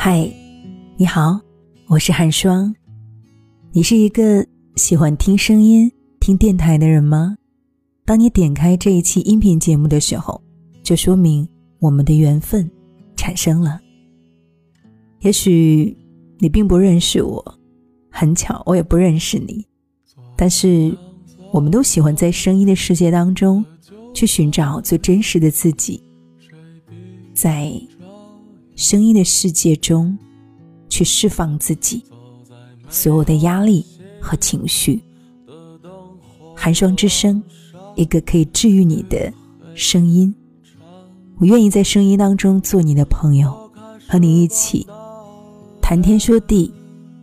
嗨，你好，我是寒霜。你是一个喜欢听声音、听电台的人吗？当你点开这一期音频节目的时候，就说明我们的缘分产生了。也许你并不认识我，很巧，我也不认识你。但是，我们都喜欢在声音的世界当中去寻找最真实的自己，在。声音的世界中，去释放自己所有的压力和情绪。寒霜之声，一个可以治愈你的声音。我愿意在声音当中做你的朋友，和你一起谈天说地，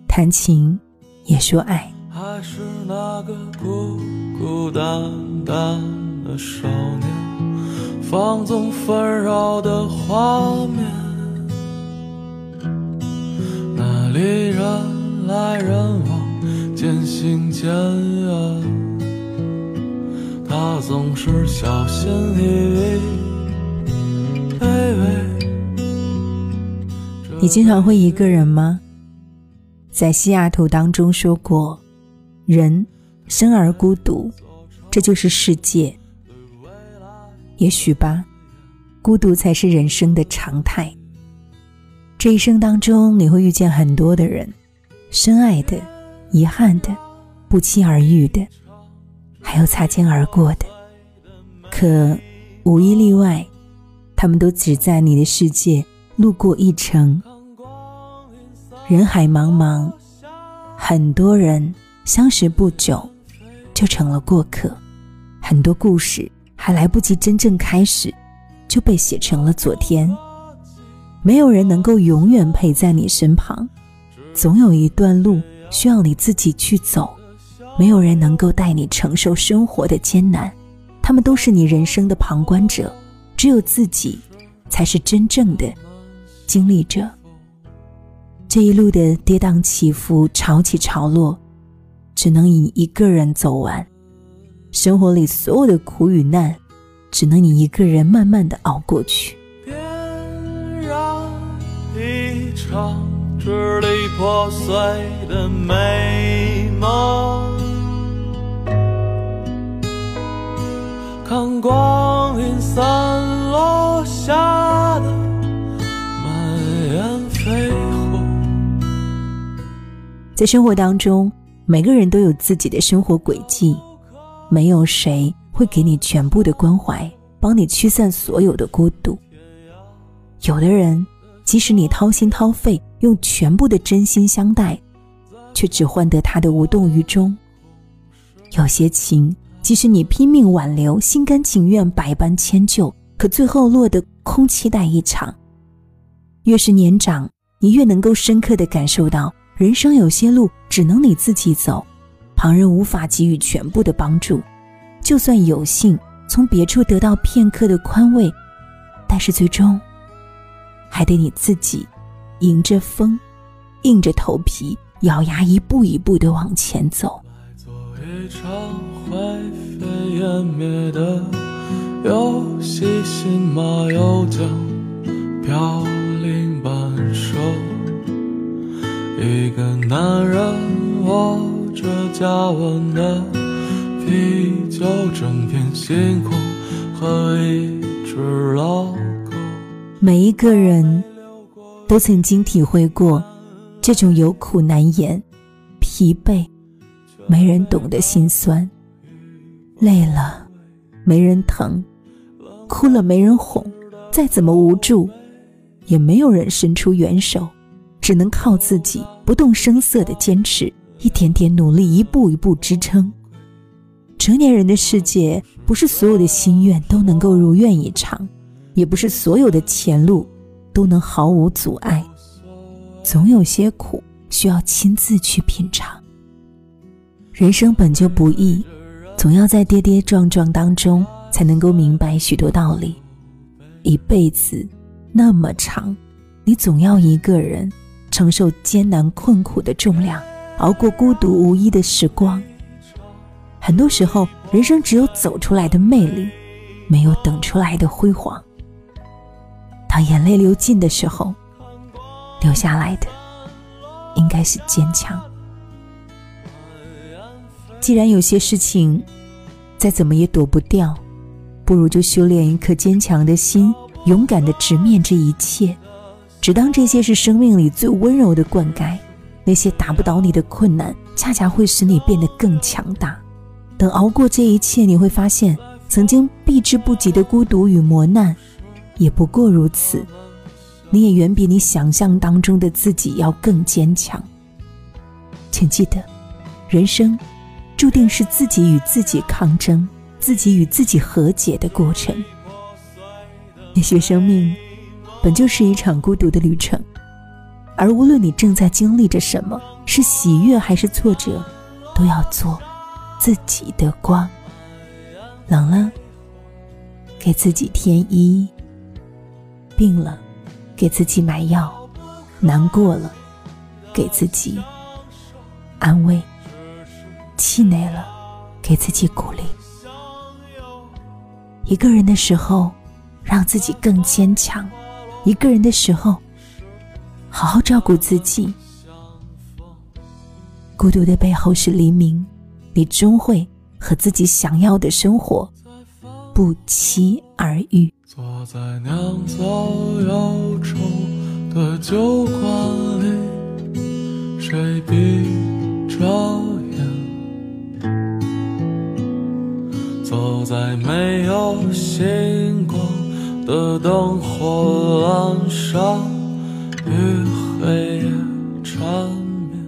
谈情也说爱。还是那个孤孤单单的少年，放纵纷扰的画面。来人往，渐行渐远。他总是小心翼翼。你经常会一个人吗？在西雅图当中说过，人生而孤独，这就是世界。也许吧，孤独才是人生的常态。这一生当中，你会遇见很多的人，深爱的、遗憾的、不期而遇的，还有擦肩而过的。可无一例外，他们都只在你的世界路过一程。人海茫茫，很多人相识不久就成了过客，很多故事还来不及真正开始，就被写成了昨天。没有人能够永远陪在你身旁，总有一段路需要你自己去走。没有人能够带你承受生活的艰难，他们都是你人生的旁观者。只有自己，才是真正的经历者。这一路的跌宕起伏、潮起潮落，只能你一个人走完。生活里所有的苦与难，只能你一个人慢慢的熬过去。别让一场支离破碎的美梦，看光阴散落下的满眼绯红。在生活当中，每个人都有自己的生活轨迹，没有谁会给你全部的关怀，帮你驱散所有的孤独。有的人。即使你掏心掏肺，用全部的真心相待，却只换得他的无动于衷。有些情，即使你拼命挽留，心甘情愿，百般迁就，可最后落得空期待一场。越是年长，你越能够深刻的感受到，人生有些路只能你自己走，旁人无法给予全部的帮助。就算有幸从别处得到片刻的宽慰，但是最终。还得你自己，迎着风，硬着头皮，咬牙一步一步的往前走。做一场灰飞烟灭的游戏，新马又将飘零半生。一个男人握着加温的啤酒，整片星空和一只老狗。每一个人都曾经体会过这种有苦难言、疲惫、没人懂的心酸。累了，没人疼；哭了，没人哄。再怎么无助，也没有人伸出援手，只能靠自己不动声色的坚持，一点点努力，一步一步支撑。成年人的世界，不是所有的心愿都能够如愿以偿。也不是所有的前路都能毫无阻碍，总有些苦需要亲自去品尝。人生本就不易，总要在跌跌撞撞当中才能够明白许多道理。一辈子那么长，你总要一个人承受艰难困苦的重量，熬过孤独无依的时光。很多时候，人生只有走出来的魅力，没有等出来的辉煌。当眼泪流尽的时候，留下来的应该是坚强。既然有些事情再怎么也躲不掉，不如就修炼一颗坚强的心，勇敢的直面这一切，只当这些是生命里最温柔的灌溉。那些打不倒你的困难，恰恰会使你变得更强大。等熬过这一切，你会发现，曾经避之不及的孤独与磨难，也不过如此。你也远比你想象当中的自己要更坚强。请记得，人生。注定是自己与自己抗争、自己与自己和解的过程。也许生命本就是一场孤独的旅程，而无论你正在经历着什么，是喜悦还是挫折，都要做自己的光。冷了，给自己添衣；病了，给自己买药；难过了，给自己安慰。气馁了，给自己鼓励。一个人的时候，让自己更坚强；一个人的时候，好好照顾自己。孤独的背后是黎明，你终会和自己想要的生活不期而遇。坐在酿造忧愁的酒馆里，谁闭着眼？走在没有星光的灯火阑珊与黑夜缠绵。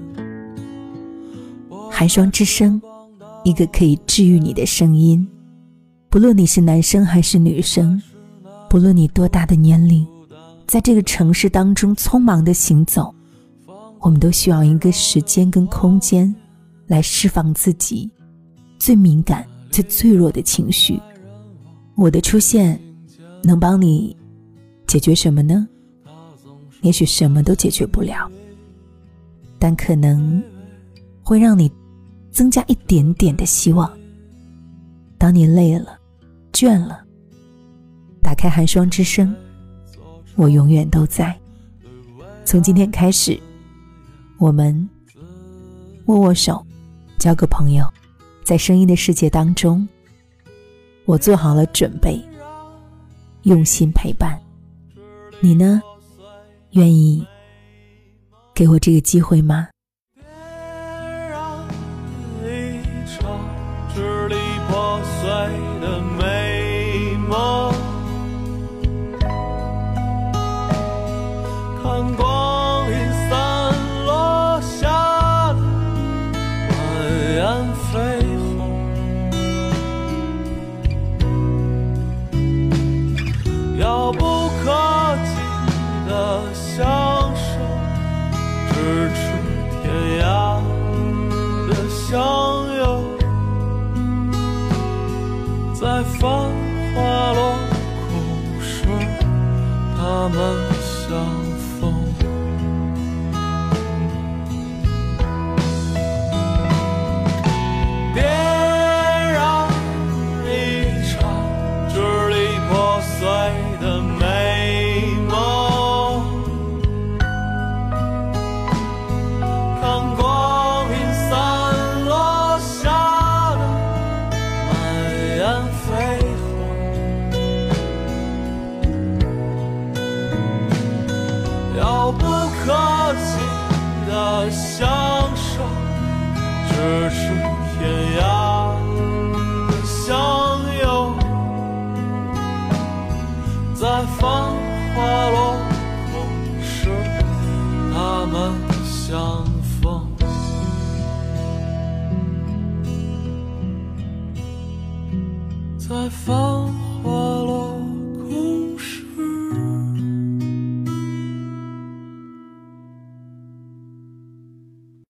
寒霜之声，一个可以治愈你的声音。不论你是男生还是女生，不论你多大的年龄，在这个城市当中匆忙的行走，我们都需要一个时间跟空间，来释放自己最敏感。最脆弱的情绪，我的出现能帮你解决什么呢？也许什么都解决不了，但可能会让你增加一点点的希望。当你累了、倦了，打开寒霜之声，我永远都在。从今天开始，我们握握手，交个朋友。在声音的世界当中，我做好了准备，用心陪伴你呢。愿意给我这个机会吗？在繁华落空时他们想热情的相守只是天涯。